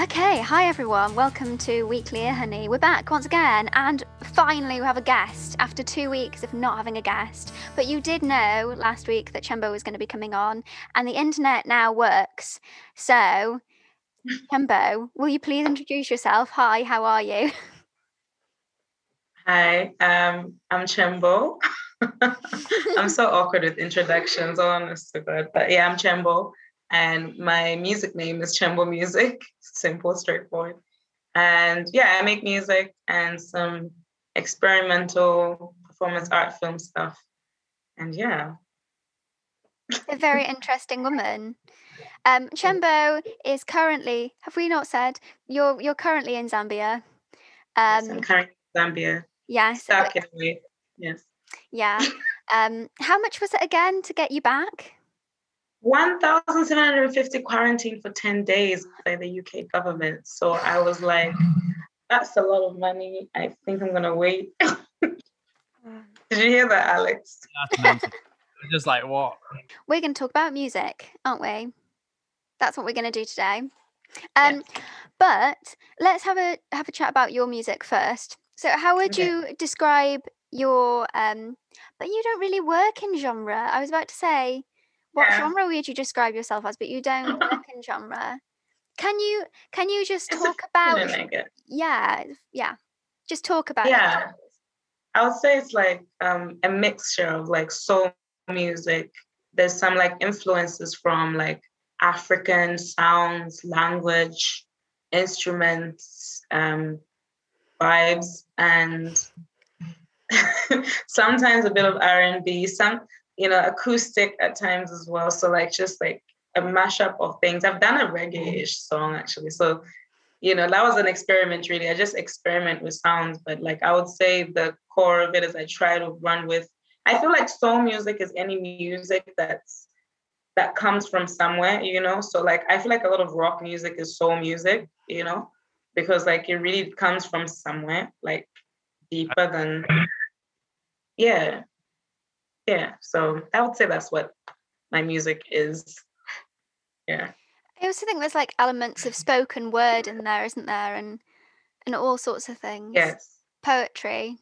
Okay, hi everyone. Welcome to Weekly Honey. We're back once again, and finally we have a guest after two weeks of not having a guest. But you did know last week that Chembo was going to be coming on, and the internet now works. So, Chembo, will you please introduce yourself? Hi, how are you? Hi, um, I'm Chembo. I'm so awkward with introductions, honest to God. But yeah, I'm Chembo and my music name is Chembo Music. Simple, straightforward. And yeah, I make music and some experimental performance art film stuff. And yeah. A very interesting woman. Um, Chembo is currently, have we not said, you're you're currently in Zambia. Um, yes, I'm currently in Zambia. Yes. Stuck in Yes. Yeah. um, how much was it again to get you back? 1,750 quarantine for 10 days by the UK government. So I was like, that's a lot of money. I think I'm going to wait. Did you hear that, Alex? Just like what? We're going to talk about music, aren't we? That's what we're going to do today. Um, yeah. But let's have a have a chat about your music first. So, how would okay. you describe your? Um, but you don't really work in genre. I was about to say what yeah. genre would you describe yourself as? But you don't work in genre. Can you can you just it's talk about? Yeah, yeah. Just talk about yeah. It. I would say it's like um, a mixture of like soul music. There's some like influences from like African sounds, language, instruments, um, vibes, and sometimes a bit of R and B. Some you know, acoustic at times as well. So like just like a mashup of things. I've done a reggae-ish song actually. So, you know, that was an experiment really. I just experiment with sounds, but like I would say the core of it is I try to run with I feel like soul music is any music that's that comes from somewhere, you know. So like I feel like a lot of rock music is soul music, you know, because like it really comes from somewhere, like deeper than yeah yeah so i would say that's what my music is. Yeah. I also think there's like elements of spoken word in there isn't there? And and all sorts of things. Yes. Poetry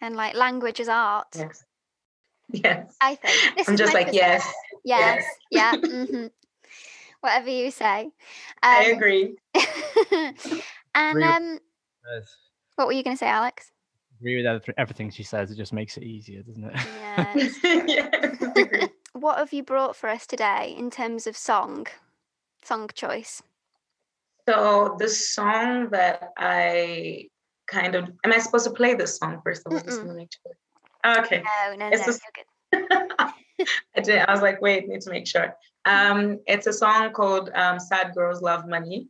and like language as art. Yes. Yes. I think. This i'm just like yes yes, yes. yeah mm-hmm. whatever you say. Um, i agree. and um what were you going to say alex agree with everything she says. It just makes it easier, doesn't it? Yeah. what have you brought for us today in terms of song, song choice? So the song that I kind of am I supposed to play this song first of all? Just to make sure. Okay. No, no, it's no. good. I did. I was like, wait, need to make sure. Um, it's a song called um, "Sad Girls Love Money,"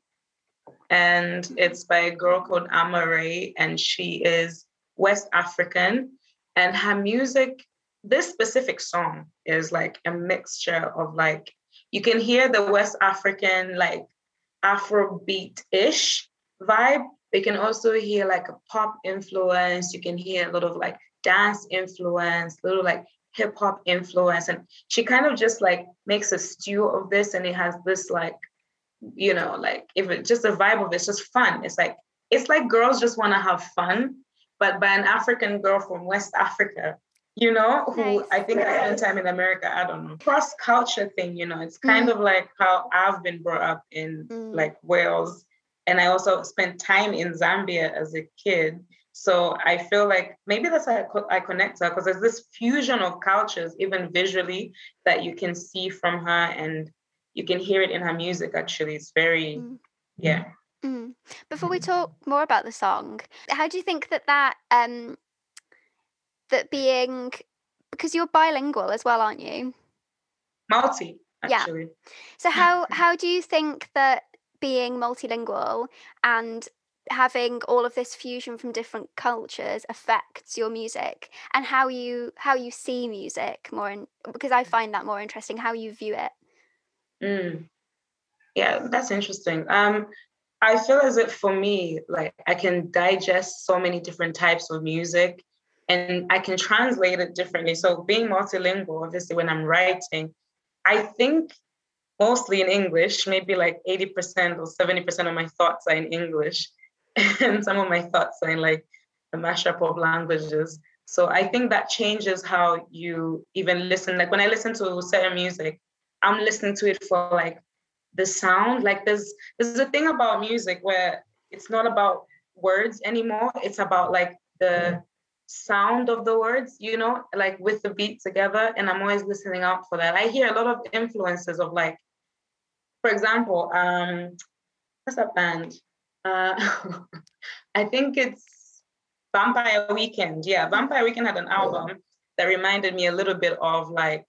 and it's by a girl called Amaarae, and she is West African, and her music, this specific song is like a mixture of like, you can hear the West African, like Afrobeat-ish vibe. You can also hear like a pop influence. You can hear a lot of like dance influence, little like hip hop influence. And she kind of just like makes a stew of this and it has this like, you know, like if it just the vibe of it, it's just fun. It's like, it's like girls just want to have fun but by an African girl from West Africa, you know, who nice. I think I spent time in America. I don't know. Cross culture thing, you know, it's kind mm. of like how I've been brought up in mm. like Wales. And I also spent time in Zambia as a kid. So I feel like maybe that's why I, co- I connect her because there's this fusion of cultures, even visually, that you can see from her and you can hear it in her music. Actually, it's very, mm. yeah. Mm. Before we talk more about the song, how do you think that that um that being because you're bilingual as well, aren't you? Multi, actually. Yeah. So how how do you think that being multilingual and having all of this fusion from different cultures affects your music and how you how you see music more in, because I find that more interesting how you view it. Mm. Yeah, that's interesting. Um, I feel as if for me, like I can digest so many different types of music and I can translate it differently. So being multilingual, obviously when I'm writing, I think mostly in English, maybe like 80% or 70% of my thoughts are in English. And some of my thoughts are in like a mashup of languages. So I think that changes how you even listen. Like when I listen to certain music, I'm listening to it for like the sound. Like there's there's a thing about music where it's not about words anymore. It's about like the sound of the words, you know, like with the beat together. And I'm always listening out for that. I hear a lot of influences of like, for example, um, what's that band? Uh, I think it's Vampire Weekend. Yeah, Vampire Weekend had an album that reminded me a little bit of like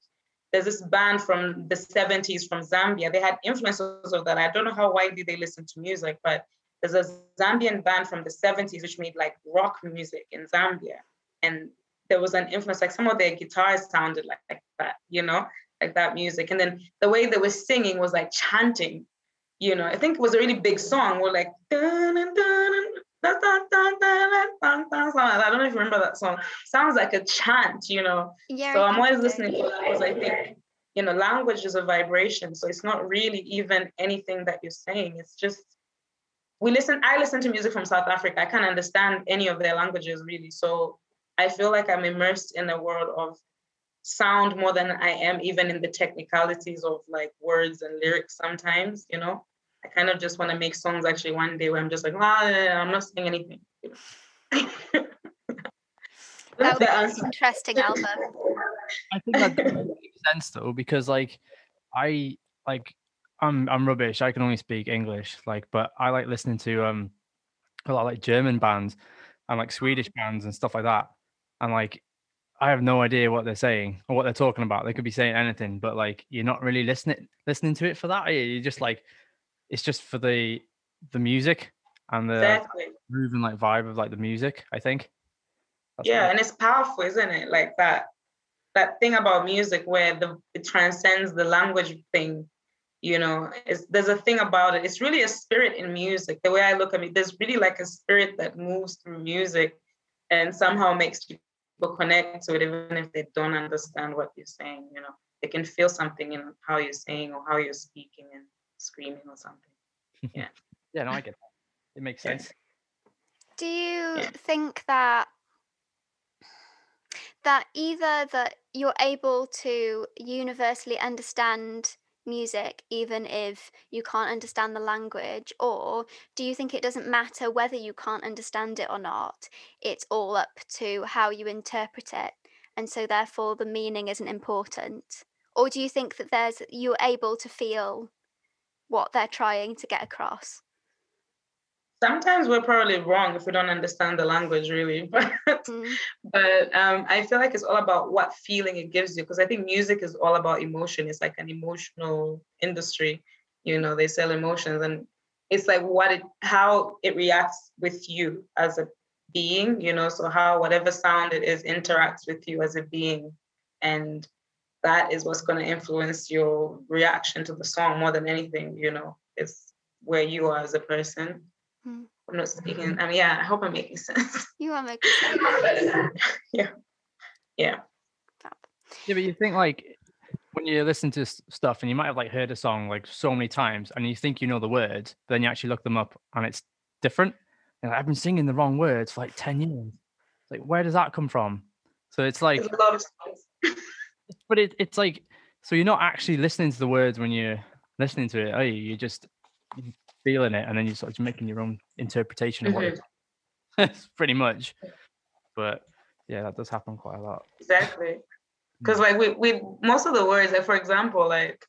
there's this band from the 70s from Zambia. They had influences of that. I don't know how widely they listen to music, but there's a Zambian band from the 70s which made like rock music in Zambia. And there was an influence, like some of their guitars sounded like, like that, you know, like that music. And then the way they were singing was like chanting, you know. I think it was a really big song. We're like, dun, dun, dun, I don't know if you remember that song. Sounds like a chant, you know. Yeah. So I'm always listening to that because I think, you know, language is a vibration. So it's not really even anything that you're saying. It's just we listen. I listen to music from South Africa. I can't understand any of their languages really. So I feel like I'm immersed in a world of sound more than I am even in the technicalities of like words and lyrics sometimes, you know. I kind of just want to make songs actually one day where I'm just like, ah, I'm not saying anything. that was interesting album. I think that makes sense though, because like I like I'm I'm rubbish. I can only speak English, like, but I like listening to um a lot of, like German bands and like Swedish bands and stuff like that. And like I have no idea what they're saying or what they're talking about. They could be saying anything, but like you're not really listening listening to it for that. You're just like it's just for the the music and the exactly. moving like vibe of like the music. I think. That's yeah, and it's powerful, isn't it? Like that that thing about music where the it transcends the language thing. You know, it's, there's a thing about it. It's really a spirit in music. The way I look at it, there's really like a spirit that moves through music and somehow makes people connect to it, even if they don't understand what you're saying. You know, they can feel something in how you're saying or how you're speaking and screaming or something. Yeah. yeah, no, I get that. It makes sense. Do you yeah. think that that either that you're able to universally understand music even if you can't understand the language or do you think it doesn't matter whether you can't understand it or not it's all up to how you interpret it and so therefore the meaning isn't important or do you think that there's you're able to feel what they're trying to get across sometimes we're probably wrong if we don't understand the language really but mm. but um, i feel like it's all about what feeling it gives you because i think music is all about emotion it's like an emotional industry you know they sell emotions and it's like what it how it reacts with you as a being you know so how whatever sound it is interacts with you as a being and that is what's going to influence your reaction to the song more than anything you know it's where you are as a person. Mm. i'm not speaking i mean yeah i hope i'm making sense. You are making sense. Yeah. Yeah. Yeah but you think like when you listen to stuff and you might have like heard a song like so many times and you think you know the words then you actually look them up and it's different. And i've been singing the wrong words for like 10 years. Like where does that come from? So it's like a lot of but it, it's like so you're not actually listening to the words when you're listening to it are you? You're just feeling it and then you're sort of making your own interpretation of mm-hmm. what it's pretty much. But yeah that does happen quite a lot. Exactly. Because mm. like we, we most of the words like for example like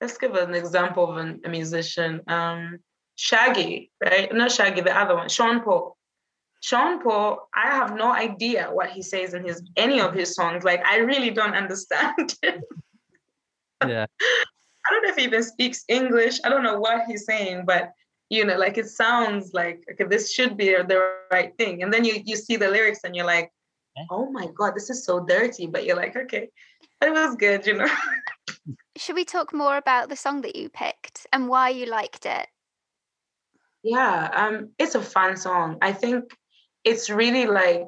let's give an example of an, a musician um shaggy right? Not shaggy the other one sean paul Sean Paul, I have no idea what he says in his any of his songs. Like I really don't understand him. Yeah. I don't know if he even speaks English. I don't know what he's saying, but you know, like it sounds like okay, this should be the right thing. And then you you see the lyrics and you're like, oh my god, this is so dirty. But you're like, okay, it was good, you know. Should we talk more about the song that you picked and why you liked it? Yeah, um, it's a fun song. I think it's really like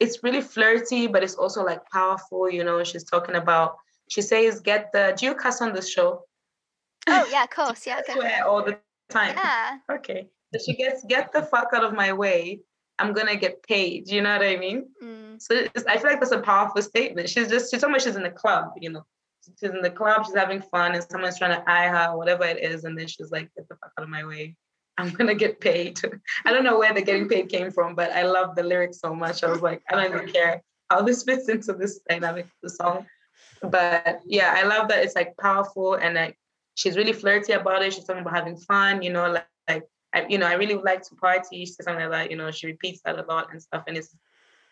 it's really flirty, but it's also like powerful. You know, she's talking about. She says, "Get the." Do you cuss on the show? Oh yeah, of course. Yeah, swear all the time. Yeah. Okay. So she gets get the fuck out of my way. I'm gonna get paid. You know what I mean? Mm. So I feel like that's a powerful statement. She's just she's talking she's in the club, you know. She's in the club, she's having fun, and someone's trying to eye her, whatever it is, and then she's like, "Get the fuck out of my way! I'm gonna get paid." I don't know where the getting paid came from, but I love the lyrics so much. I was like, I don't even care how this fits into this dynamic of the song. But yeah, I love that it's like powerful and like she's really flirty about it. She's talking about having fun, you know, like, like I, you know, I really like to party, She says something like that, you know, she repeats that a lot and stuff. And it's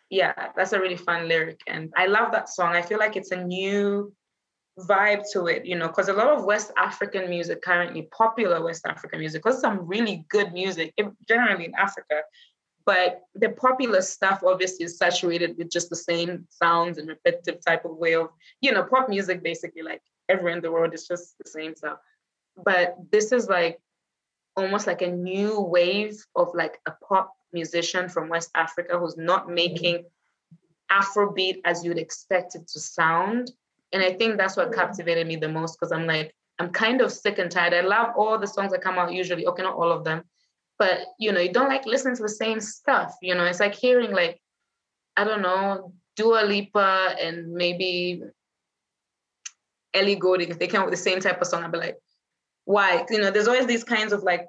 yeah, that's a really fun lyric. And I love that song. I feel like it's a new vibe to it, you know, because a lot of West African music currently, popular West African music, because some really good music, generally in Africa, but the popular stuff obviously is saturated with just the same sounds and repetitive type of way of, you know, pop music basically like everywhere in the world is just the same stuff. But this is like almost like a new wave of like a pop musician from West Africa who's not mm-hmm. making Afrobeat as you'd expect it to sound. And I think that's what captivated me the most because I'm like, I'm kind of sick and tired. I love all the songs that come out usually, okay, not all of them, but you know you don't like listening to the same stuff you know it's like hearing like i don't know Dua Lipa and maybe Ellie Goulding if they come up with the same type of song I'd be like why you know there's always these kinds of like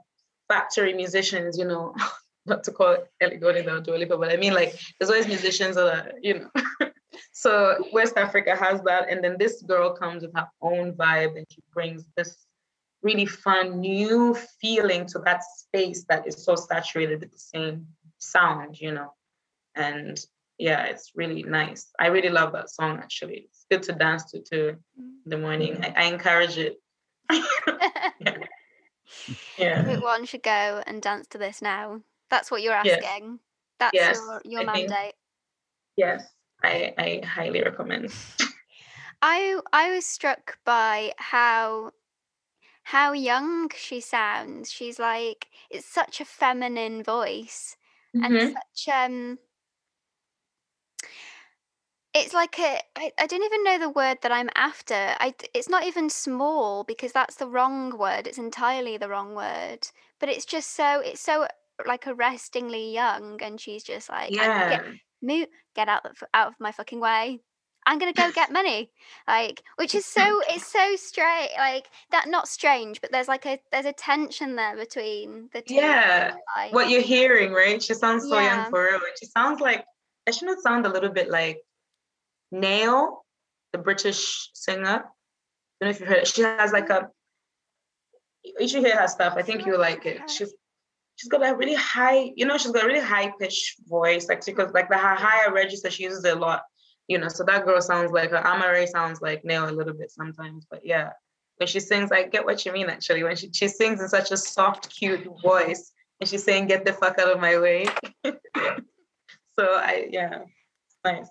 factory musicians you know not to call Ellie Goulding or Dua Lipa but I mean like there's always musicians that are you know so West Africa has that and then this girl comes with her own vibe and she brings this really fun new feeling to that space that is so saturated with the same sound, you know. And yeah, it's really nice. I really love that song actually. It's good to dance to too in the morning. I, I encourage it. yeah. yeah. Everyone should go and dance to this now. That's what you're asking. Yes. That's yes, your, your mandate. Think, yes, I, I highly recommend. I I was struck by how how young she sounds. She's like it's such a feminine voice and Mm-hmm. such um it's like a I, I don't even know the word that I'm after. I it's not even small because that's the wrong word. It's entirely the wrong word. But it's just so it's so like arrestingly young and she's just like I get Yeah. Move get out of out of my fucking way. I'm gonna go get money. Like, which is so it's so straight, like that not strange, but there's like a there's a tension there between the two. Yeah. Like, What you're hearing, right? She sounds so Yeah. young for real. She sounds like does shouldn't sound a little bit like Nao, the British singer? I don't know if you heard it. She has like mm. a you should hear her stuff. I think you'll like it. She's she's got a really high, you know, she's got a really high pitched voice, like because like the her higher register she uses a lot, you know. So that girl sounds like her. Amaarae sounds like Nao a little bit sometimes, but yeah, when she sings, I get what you mean actually. When she she sings in such a soft, cute voice, and she's saying, "Get the fuck out of my way." so I yeah, it's nice.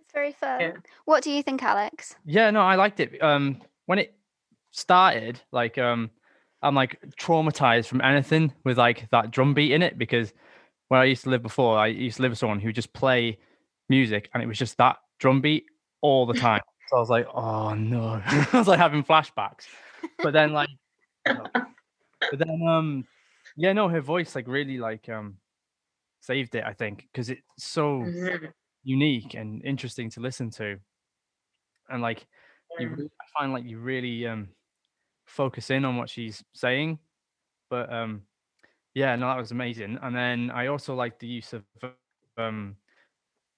it's very fun. Yeah. What do you think, Alex? Yeah, no, I liked it. Um, when it started, like, um, I'm like traumatized from anything with like that drum beat in it because where I used to live before, I used to live with someone who just play music and it was just that drum beat all the time. So I was like, oh no, I was like having flashbacks. But then like, but then um, yeah, no, her voice like really like um saved it. I think because it's so Mhm. unique and interesting to listen to, and like you. I find like you really um focus in on what she's saying. But um, yeah, no, that was amazing. And then I also like the use of um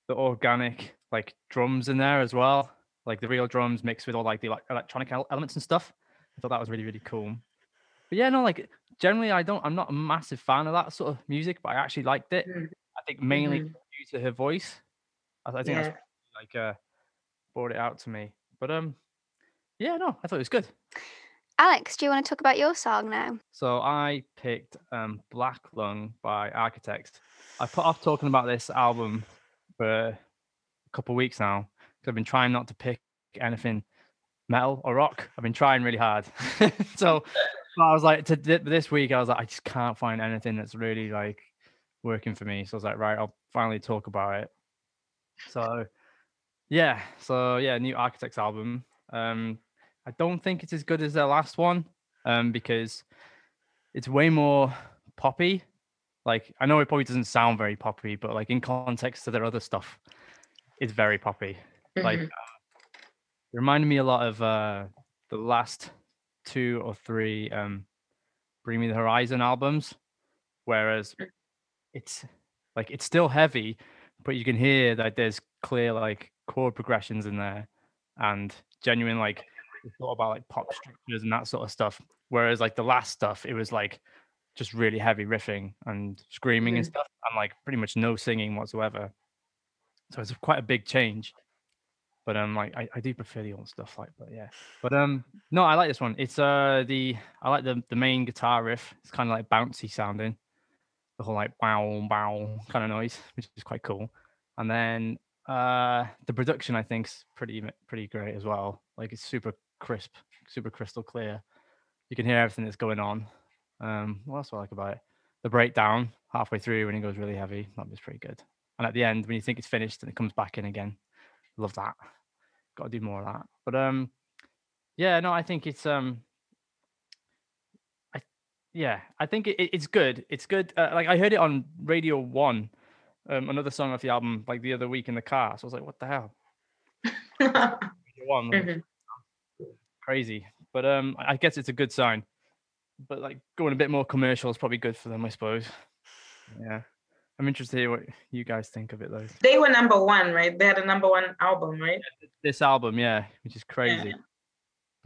the organic like drums in there as well, like the real drums mixed with all like the like electronic elements and stuff. I thought that was really really cool. But yeah, no, like generally I don't I'm not a massive fan of that sort of music, but I actually liked it. Mhm. I think mainly Mhm. due to her voice. I, I think Yeah. that's like uh brought it out to me. But um yeah, no, I thought it was good. Alex, do you want to talk about your song now? So I picked um, Black Lung by Architects. I put off talking about this album for a couple of weeks now because I've been trying not to pick anything metal or rock. I've been trying really hard. so I was like, to this week, I was like, I just can't find anything that's really like working for me. So I was like, right, I'll finally talk about it. So yeah, so yeah, new Architects album. Um, I don't think it's as good as their last one. um, because it's way more poppy. Like I know it probably doesn't sound very poppy, but like in context to their other stuff, it's very poppy. Like Mhm. uh, it reminded me a lot of uh, the last two or three um, Bring Me the Horizon albums, whereas Mm. it's like it's still heavy, but you can hear that there's clear like chord progressions in there and genuine like we thought about like pop structures and that sort of stuff. Whereas like the last stuff, it was like just really heavy riffing and screaming and Mhm. stuff, and like pretty much no singing whatsoever. So it's quite a big change. But um, like I, I do prefer the old stuff, like, but yeah. But um, no, I like this one. It's uh the I like the the main guitar riff. It's kind of like bouncy sounding, the whole like wow wow kind of noise, which is quite cool. And then uh the production I think's pretty pretty great as well. Like it's super crisp, super crystal clear. You can hear everything that's going on. Um, what else do I like about it? The breakdown halfway through when it goes really heavy, that was pretty good. And at the end, when you think it's finished and it comes back in again, love that. Got to do more of that. But um, yeah, no, I think it's um, I yeah, I think it, it- it's good. It's good. Uh, like I heard it on Radio One, um, another song off the album, like the other week in the car. So I was like, what the hell? Radio One, I was like, Mhm. Crazy. But um, I I guess it's a good sign. But like going a bit more commercial is probably good for them, I suppose. Yeah, I'm interested to hear what you guys think of it though. They were number one, right? They had a number one album, right? This album, yeah, which is crazy. Yeah.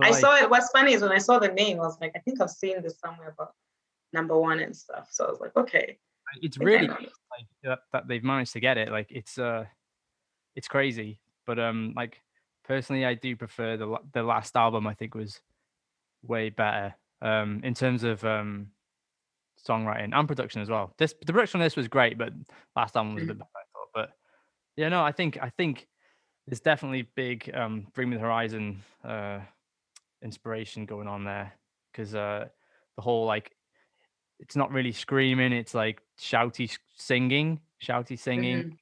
I like, saw it. What's funny is when I saw the name, I was like, I think I've seen this somewhere about number one and stuff. So I was like, okay. it's I think I really know good, this. like that, that they've managed to get it. Like it's uh, it's crazy. But um, like personally, I do prefer the the last album. I think was way better um in terms of um songwriting and production as well. This the production on this was great, but last album was a Mhm. bit better, I thought. But yeah, no, I think I think there's definitely big um Bring Me the Horizon uh inspiration going on there because uh the whole like it's not really screaming, it's like shouty singing, shouty singing, Mhm.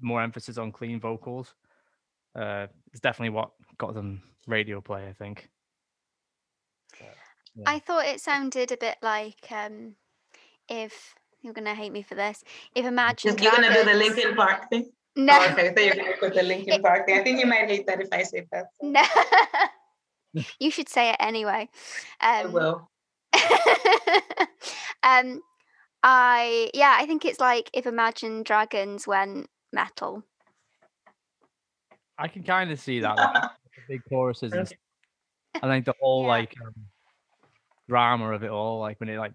more emphasis on clean vocals. Uh it's definitely what got them radio play, I think. Yeah. I thought it sounded a bit like um, if you're gonna hate me for this, if Imagine Just- You're gonna do the Dragons- Linkin Park thing? No, Oh, okay, so you're gonna put the Linkin Park thing. I think you might hate that if I say that. so no. you should say it anyway. I Um, will. um, I yeah, I think it's like if Imagine Dragons went metal. I can kind of see that. Like, the big choruses and, Okay. stuff. and like the whole Yeah. like um, drama of it all, like when it like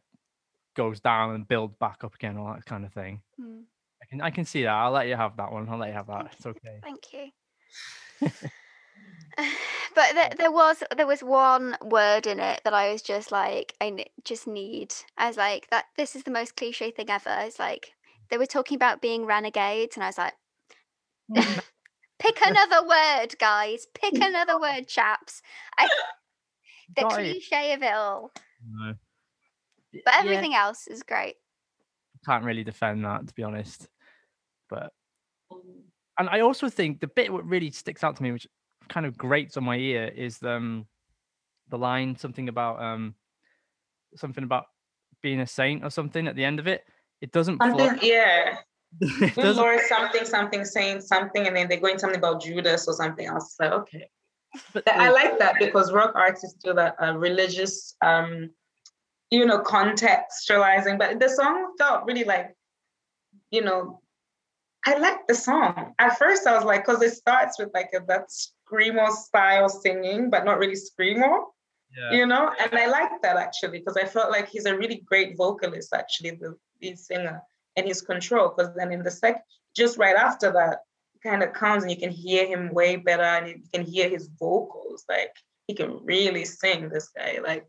goes down and builds back up again, all that kind of thing. Mm, I can I can see that. I'll let you have that one. I'll let you have that. It's okay. Thank you. but there, there was there was one word in it that I was just like I just need. I was like that. This is the most cliche thing ever. It's like they were talking about being renegades, and I was like, pick another word, guys. Pick another word, chaps. I, the Got it. cliche of it all. No. Y- But yeah, everything else is great. can't really defend that to be honest. But and I also think the bit what really sticks out to me, which kind of grates on my ear, is the, um, the line something about um something about being a saint or something at the end of it. It doesn't flow. Something, yeah. Lord, something, something, saying something, and then they're going something about Judas or something else. So okay. but I like that because rock artists do that uh, religious, um, you know, contextualizing. But the song felt really like, you know, I like the song. At first, I was like, because it starts with like a, that screamo style singing, but not really screamo, yeah. you know. And I like that actually because I felt like he's a really great vocalist, actually, the lead singer, and his control. Because then in the sec, just right after that, kind of comes and you can hear him way better and you can hear his vocals like he can really sing this guy like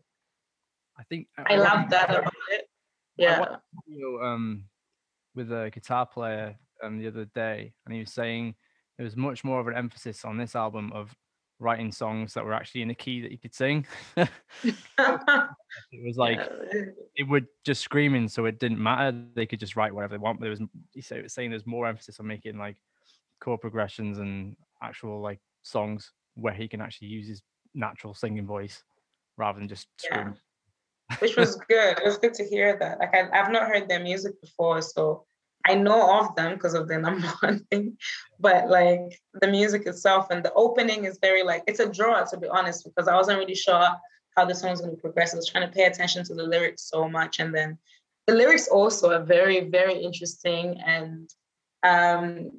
I think i love that about it yeah video, um with a guitar player um the other day, and he was saying there was much more of an emphasis on this album of writing songs that were actually in a key that you could sing. it was like Yeah. it would just screaming, so it didn't matter. They could just write whatever they want. But there was he said was saying there's more emphasis on making like chord progressions and actual like songs where he can actually use his natural singing voice. rather than just screaming. Yeah. Which was good. It was good to hear that. Like I, I've not heard their music before, so I know of them because of the number one thing, but like the music itself and the opening is very like it's a draw to be honest because I wasn't really sure how the song's going to progress. I was trying to pay attention to the lyrics so much, and then the lyrics also are very very interesting and um,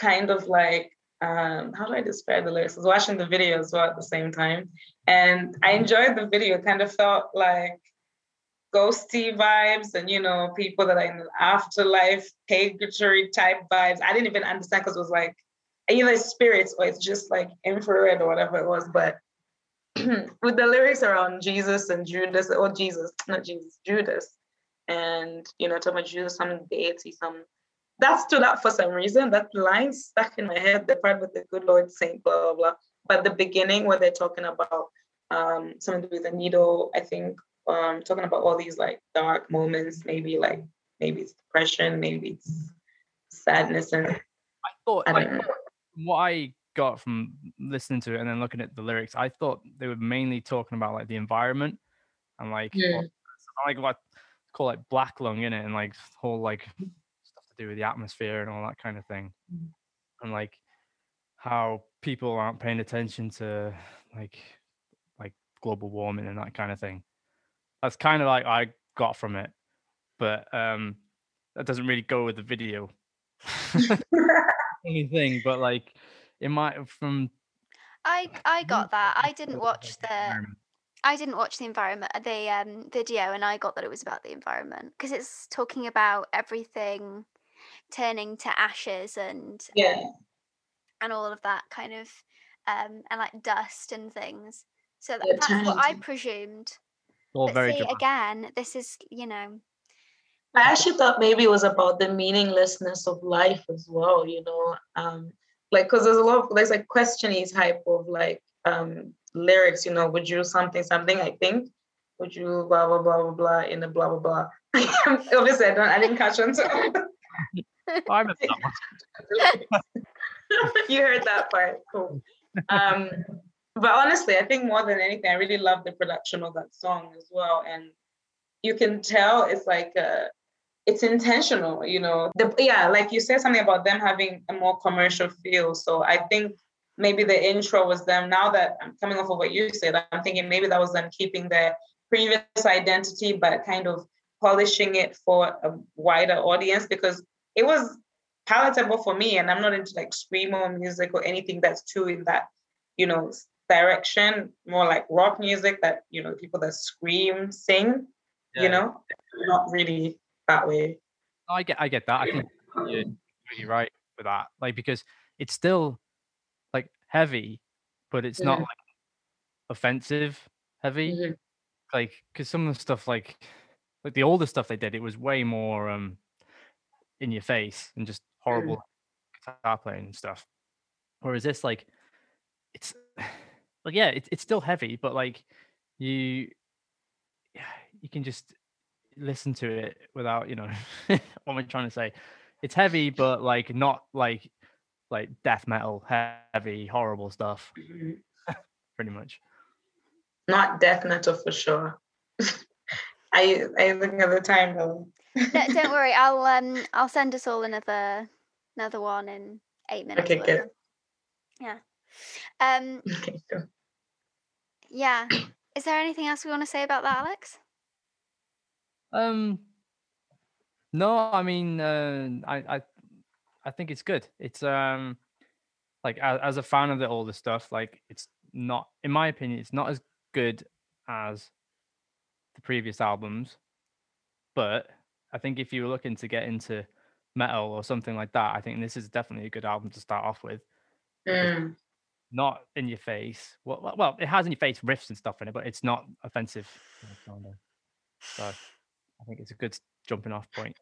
kind of like um, how do I describe the lyrics? I was watching the video as well at the same time, and I enjoyed the video. It kind of felt like ghosty vibes and you know people that are in the afterlife purgatory type vibes i didn't even understand because it was like either spirits or it's just like infrared or whatever it was but with the lyrics around jesus and judas or jesus not jesus judas. And you know talking about jesus some deity some that stood out for some reason. That line stuck in my head the part with the good lord saint blah blah blah. But the beginning where they're talking about um, something with a needle i think um, talking about all these like dark moments, maybe like maybe it's depression, maybe it's sadness, and I thought I like, what I got from listening to it and then looking at the lyrics, I thought they were mainly talking about like the environment and like yeah. like what call like black lung in it and like whole like stuff to do with the atmosphere and all that kind of thing, mm-hmm. and like how people aren't paying attention to like like global warming and that kind of thing that's kind of like I got from it, but um, that doesn't really go with the video. Anything, but like it might have from. I I got that. I didn't watch the. I didn't watch the environment, the um, video, and I got that it was about the environment because it's talking about everything turning to ashes and yeah, and all of that kind of um, and like dust and things. So that, that's what I presumed all but very see, again, this is, you know. I actually thought maybe it was about the meaninglessness of life as well, you know. Um, like because there's a lot of there's like questiony type of like um lyrics, you know, would you something, something, I think. Would you blah blah blah blah blah in a blah blah blah. Obviously I don't I didn't catch on to I remember that one. you heard that part. Cool. Um but honestly, I think more than anything, I really love the production of that song as well. And you can tell it's like uh, it's intentional, you know. The, yeah, like you said something about them having a more commercial feel. So I think maybe the intro was them. Now that I'm coming off of what you said, I'm thinking maybe that was them keeping their previous identity, but kind of polishing it for a wider audience because it was palatable for me. And I'm not into like screamo music or anything that's too in that, you know, direction, more like rock music that, you know, people that scream, sing, yeah. you know, not really that way. I get I get that. I think you're really right with that. Like because it's still like heavy, but it's not like offensive heavy. Mm-hmm. Like because some of the stuff like like the older stuff they did, it was way more um in your face and just horrible mm. guitar playing and stuff. Whereas this like it's like yeah, it's it's still heavy, but like you you can just listen to it without you know what am I trying to say? It's heavy, but like not like like death metal heavy horrible stuff. Mm-hmm. Pretty much. Not death metal for sure. I I think at the time though. don't, don't worry, I'll um I'll send us all another another one in eight minutes. Okay, good. Yeah. Um, okay, cool. Yeah. Is there anything else we want to say about that, Alex? Um, no, I mean, uh, I, I, I think it's good. It's um, like as, as a fan of the older stuff, like it's not, in my opinion, it's not as good as the previous albums, but I think if you were looking to get into metal or something like that, I think this is definitely a good album to start off with. Mm not in your face. Well, well, it has in your face riffs and stuff in it, but it's not offensive. So I think it's a good jumping off point.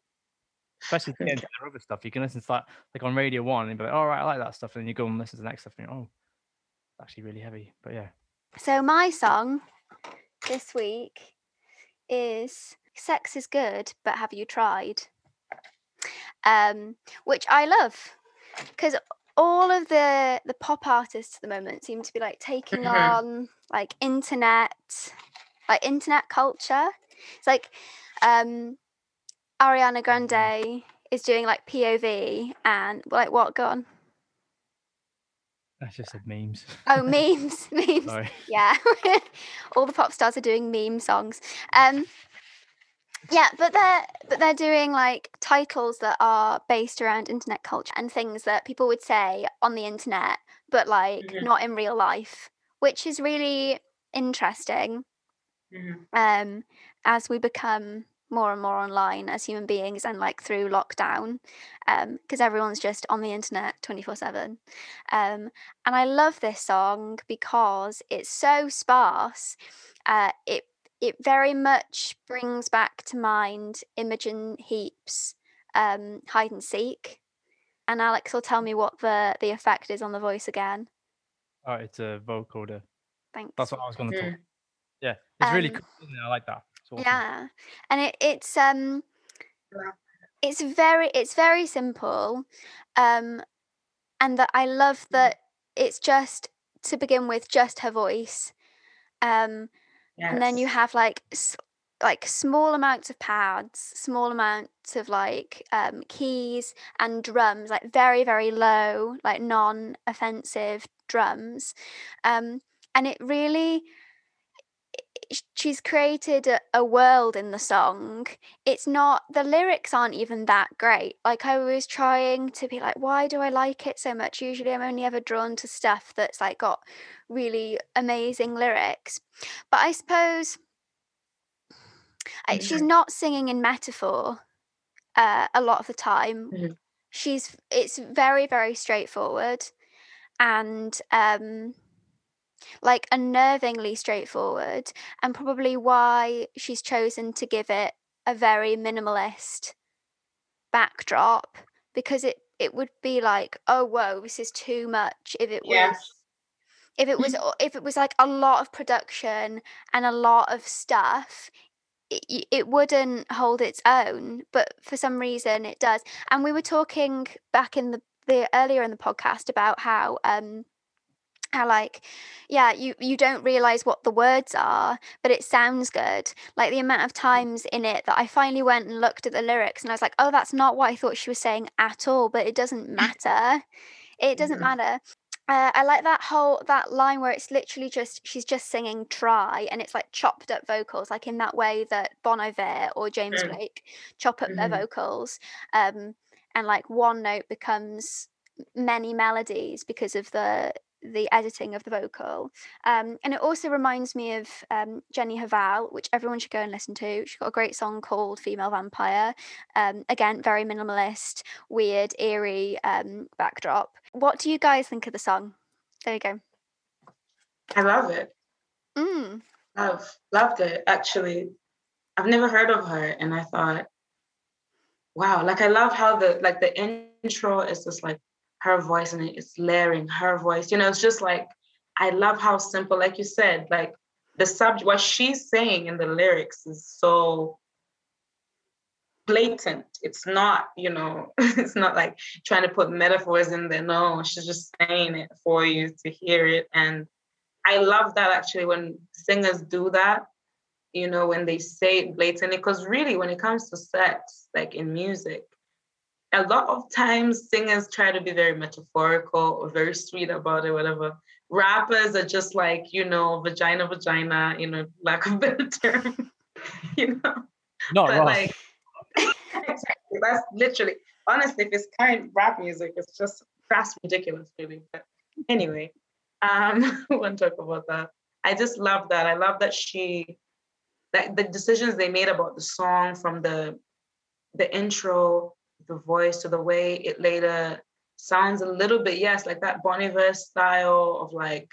Especially into the other stuff. You can listen to that like on Radio One and be like, all right, I like that stuff. And then you go and listen to the next stuff and you're, oh, it's actually really heavy. But yeah. So my song this week is Sex is Good, but Have You Tried? Um, which I love because all of the the pop artists at the moment seem to be like taking on like internet like internet culture. It's like um Ariana Grande is doing like POV and like what gone? I just said memes. Oh memes, memes. Sorry. Yeah. All the pop stars are doing meme songs. Um yeah, but they're but they're doing like titles that are based around internet culture and things that people would say on the internet, but like Mhm. not in real life, which is really interesting Mhm. um, as we become more and more online as human beings and like through lockdown because everyone's just on the internet 24 7 um, and i love this song because it's so sparse uh, it it very much brings back to mind imogen heap's um, hide and seek and alex will tell me what the the effect is on the voice again Oh, it's a vocoder. thanks That's what I was going to talk. Mm. Yeah, it's really Um, cool. I like that. Awesome. Yeah, and it, it's um, it's very it's very simple, um, and that I love that it's just to begin with just her voice, um, and then you have like like small amounts of pads, small amounts of like um, keys and drums, like very very low, like non-offensive drums, um, and it really she's created a, a world in the song. It's not the lyrics aren't even that great. Like I was trying to be like, why do I like it so much? Usually I'm only ever drawn to stuff that's like got really amazing lyrics. But I suppose I, she's not singing in metaphor uh, a lot of the time. Mhm. She's it's very very straightforward and um like unnervingly straightforward and probably why she's chosen to give it a very minimalist backdrop because it it would be like oh whoa this is too much if it was if it was if it was like a lot of production and a lot of stuff it, it wouldn't hold its own but for some reason it does. And we were talking back in the the earlier in the podcast about how um how like yeah you you don't realize what the words are but it sounds good like the amount of times in it that i finally went and looked at the lyrics and i was like oh that's not what i thought she was saying at all but it doesn't matter it doesn't Mhm. matter uh, i like that whole that line where it's literally just she's just singing try and it's like chopped up vocals like in that way that bon iver or james Mm. blake chop up their Mhm. vocals um and like one note becomes many melodies because of the the editing of the vocal. Um, and it also reminds me of um, Jenny Hval, which everyone should go and listen to. She's got a great song called Female Vampire. Um, again, very minimalist, weird, eerie um, backdrop. What do you guys think of the song? There you go. I love it. Mm. Love, loved it. Actually, I've never heard of her, and I thought, wow, like I love how the like the intro is just like her voice and it's layering her voice. You know, it's just like I love how simple, like you said, like the subject, what she's saying in the lyrics is so blatant. It's not, you know, it's not like trying to put metaphors in there. No, she's just saying it for you to hear it. And I love that actually when singers do that, you know, when they say it blatantly, because really when it comes to sex, like in music, a lot of times singers try to be very metaphorical or very sweet about it, whatever. Rappers are just like, you know, vagina, vagina, you know, lack of better term, you know. Not But like, exactly, that's literally, honestly, if it's current rap music, it's just that's ridiculous, really. But anyway, um, we won't talk about that. I just love that. I love that she, that the decisions they made about the song from the, the intro, the voice to the way it later sounds a little bit, yes, like that Bon Iver style of like,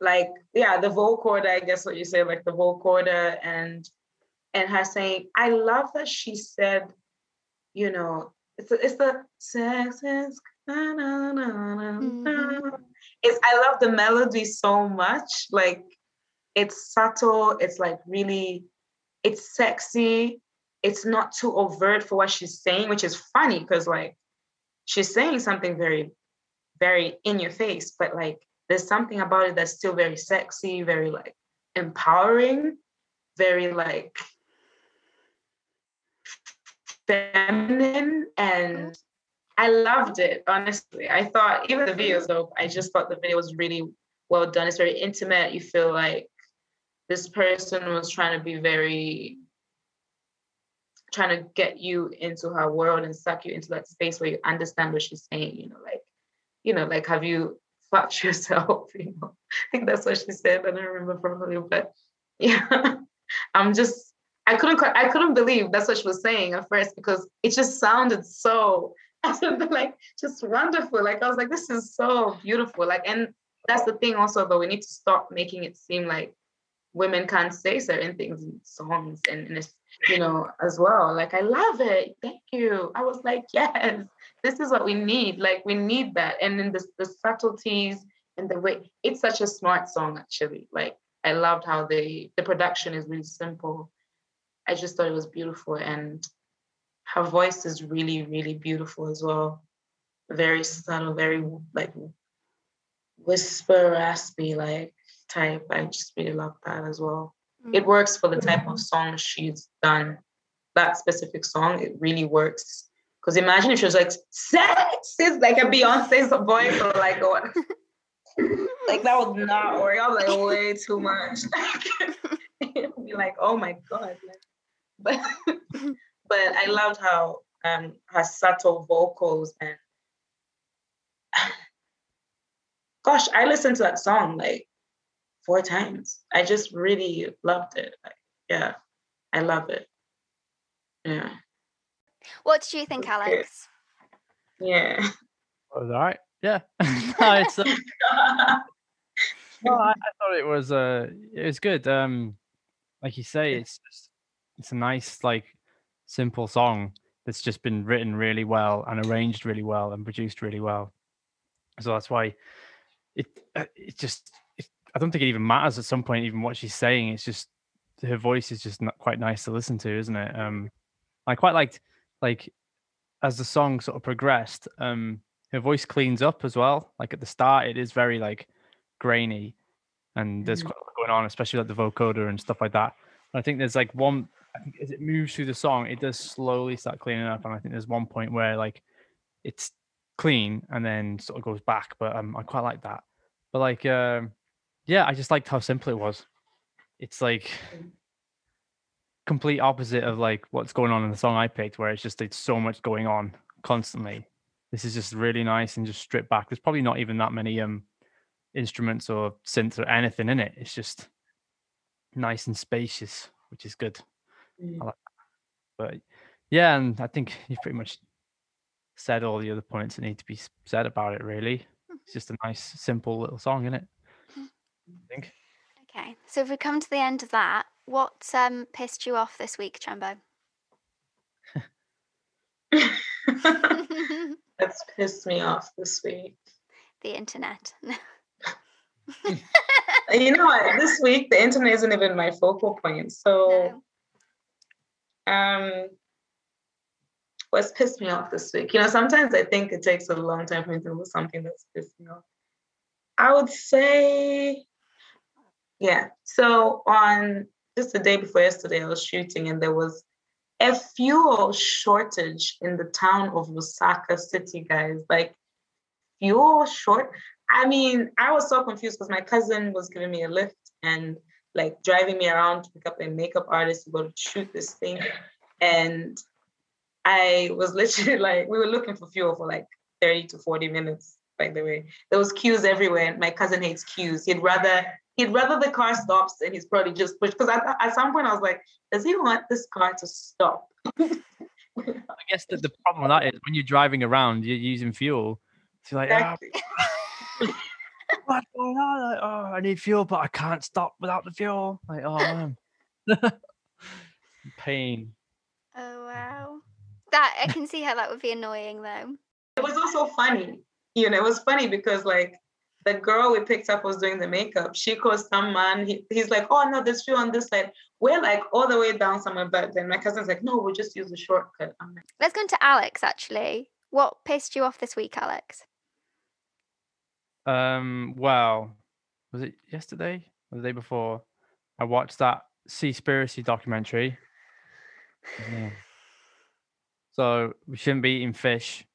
like yeah, the vocoder, I guess what you say, like the vocoder and and her saying, I love that she said, you know, it's the, it's the sex is na, na, na, it's I love the melody so much. Like it's subtle, it's like really, it's sexy, it's not too overt for what she's saying, which is funny because like she's saying something very very in your face, but like there's something about it that's still very sexy, very like empowering, very like feminine and mm-hmm. I loved it, honestly. I thought even the video was dope. I just thought the video was really well done. It's very intimate. You feel like this person was trying to be very trying to get you into her world and suck you into that space where you understand what she's saying, you know, like, you know, like have you fucked yourself? You know, I think that's what she said. I don't remember properly, but yeah. I'm just I couldn't I couldn't believe that's what she was saying at first because it just sounded so like just wonderful. Like I was like, this is so beautiful. Like, and that's the thing also though, we need to stop making it seem like women can't say certain things in songs and, and you know, as well. Like I love it. Thank you. I was like, yes, this is what we need. Like we need that. And then the, the subtleties and the way it's such a smart song actually. Like I loved how they the production is really simple. I just thought it was beautiful and her voice is really, really beautiful as well. Very subtle, very like whisper, raspy, like type. I just really love that as well. Mm-hmm. It works for the type of song she's done. That specific song, it really works. Because imagine if she was like, sex is like a Beyonce's voice or like what? like that would not work. I was like, way too much. It'd be like, oh my God. But but I loved how um, her subtle vocals and gosh, I listened to that song like four times. I just really loved it. Like, yeah, I love it. Yeah. What did you think, Alex? Yeah. Oh, was all right. Yeah. no, it's, uh, no, I, I, thought it was uh it was good. Um like you say, it's just, it's a nice like simple song that's just been written really well and arranged really well and produced really well. So that's why it uh, it just it, I don't think it even matters at some point even what she's saying. It's just her voice is just not quite nice to listen to, isn't it? Um, I quite liked like as the song sort of progressed, um, her voice cleans up as well. Like at the start, it is very like grainy, and there's mm-hmm. quite a lot going on, especially like the vocoder and stuff like that. I think there's like one I think as it moves through the song, it does slowly start cleaning up. And I think there's one point where like it's clean and then sort of goes back. But um, I quite like that. But like, um, yeah, I just liked how simple it was. It's like complete opposite of like what's going on in the song I picked, where it's just it's so much going on constantly. This is just really nice and just stripped back. There's probably not even that many um instruments or synths or anything in it. It's just nice and spacious, which is good. Mm. Like but yeah, and I think you've pretty much said all the other points that need to be said about it. Really, it's just a nice, simple little song, isn't it? I think. Okay, so if we come to the end of that, what um pissed you off this week, Chambo? That's pissed me off this week. The internet. you know what? This week the internet isn't even my focal point. So no. Um, what's pissed me off this week? You know, sometimes I think it takes a long time for me to do something that's pissed me off. I would say, yeah. So on just the day before yesterday, I was shooting and there was a fuel shortage in the town of Lusaka City, guys. Like fuel short. I mean, I was so confused because my cousin was giving me a lift and like driving me around to pick up a makeup artist to go to shoot this thing. And I was literally like, we were looking for fuel for like 30 to 40 minutes, by the way. There was queues everywhere. My cousin hates queues. He'd rather he'd rather the car stops and he's probably just pushed. Because at, at some point I was like, does he want this car to stop? I guess that the problem with that is when you're driving around, you're using fuel. It's like, ah, exactly. oh, what's going on? Like, oh, I need fuel, but I can't stop without the fuel. Like, oh man. Pain. Oh wow. That I can see how that would be annoying though. It was also funny. You know, it was funny because like the girl we picked up was doing the makeup. She calls some man. He, he's like, oh no, there's fuel on this side. We're like all the way down somewhere, but then my cousin's like, no, we'll just use the shortcut. Like, Let's go into Alex actually. What pissed you off this week, Alex? Um, well, was it yesterday or the day before? I watched that Seaspiracy documentary. Yeah. So we shouldn't be eating fish.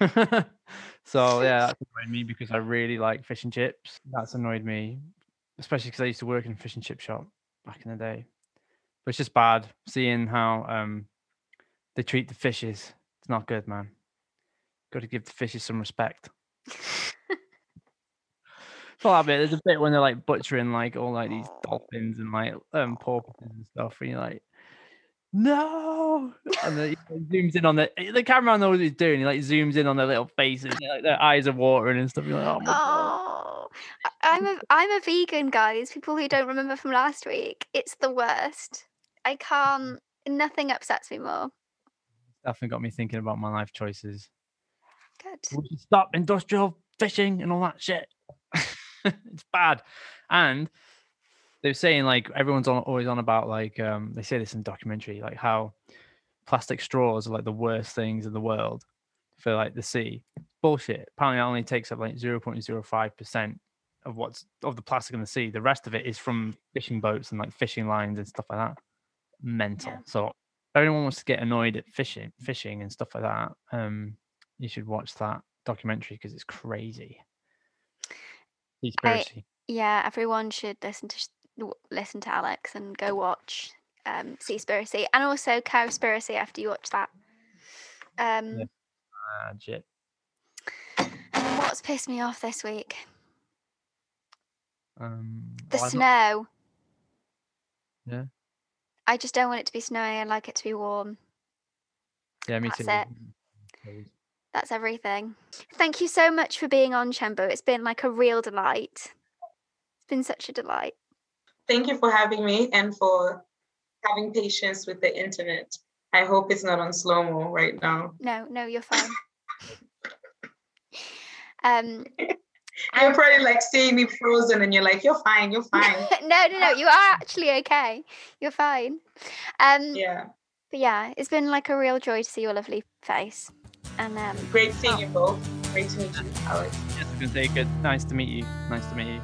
so yeah, that's annoyed me because I really like fish and chips. That's annoyed me, especially because I used to work in a fish and chip shop back in the day. But it's just bad seeing how um they treat the fishes. It's not good, man. Got to give the fishes some respect. That bit, there's a bit when they're like butchering like all like these dolphins and like um porpoises and stuff, and you're like, no, and then he zooms in on the eh, the camera knows what he's doing. He like zooms in on their little faces, like their eyes are watering and stuff. You're like, oh my god. Oh, I- I'm a I'm a vegan, guys. People who don't remember from last week, it's the worst. I mm. can't. Nothing upsets me more. Definitely got me thinking about my life choices. Good. We should stop industrial fishing and all that shit. it's bad. And they're saying like everyone's on, always on about like um they say this in documentary like how plastic straws are like the worst things in the world for like the sea. Bullshit. Apparently, it only takes up like zero point zero five percent of what's of the plastic in the sea. The rest of it is from fishing boats and like fishing lines and stuff like that. Mental. Yeah. So if anyone wants to get annoyed at fishing, fishing and stuff like that, um, you should watch that documentary because it's crazy. Conspiracy. Yeah, everyone should listen to listen to Alex and go watch um Seaspiracy and also Cowspiracy after you watch that. Um, shit. and what's pissed me off this week? Um, The well, I've not- snow. Yeah. I just don't want it to be snowy. I like it to be warm. Yeah, me That's too. it. That's everything. Thank you so much for being on, Chembo. It's been like a real delight. It's been such a delight. Thank you for having me and for having patience with the internet. I hope it's not on slow mo right now. No, no, you're fine. um, You're probably like seeing me frozen and you're like, you're fine, you're fine. no, no, no. You are actually okay. You're fine. Um, yeah. but yeah, it's been like a real joy to see your lovely face. And um, Great seeing you both. Great to meet you, Alex. Yes, I was gonna say good. Nice to meet you. Nice to meet you.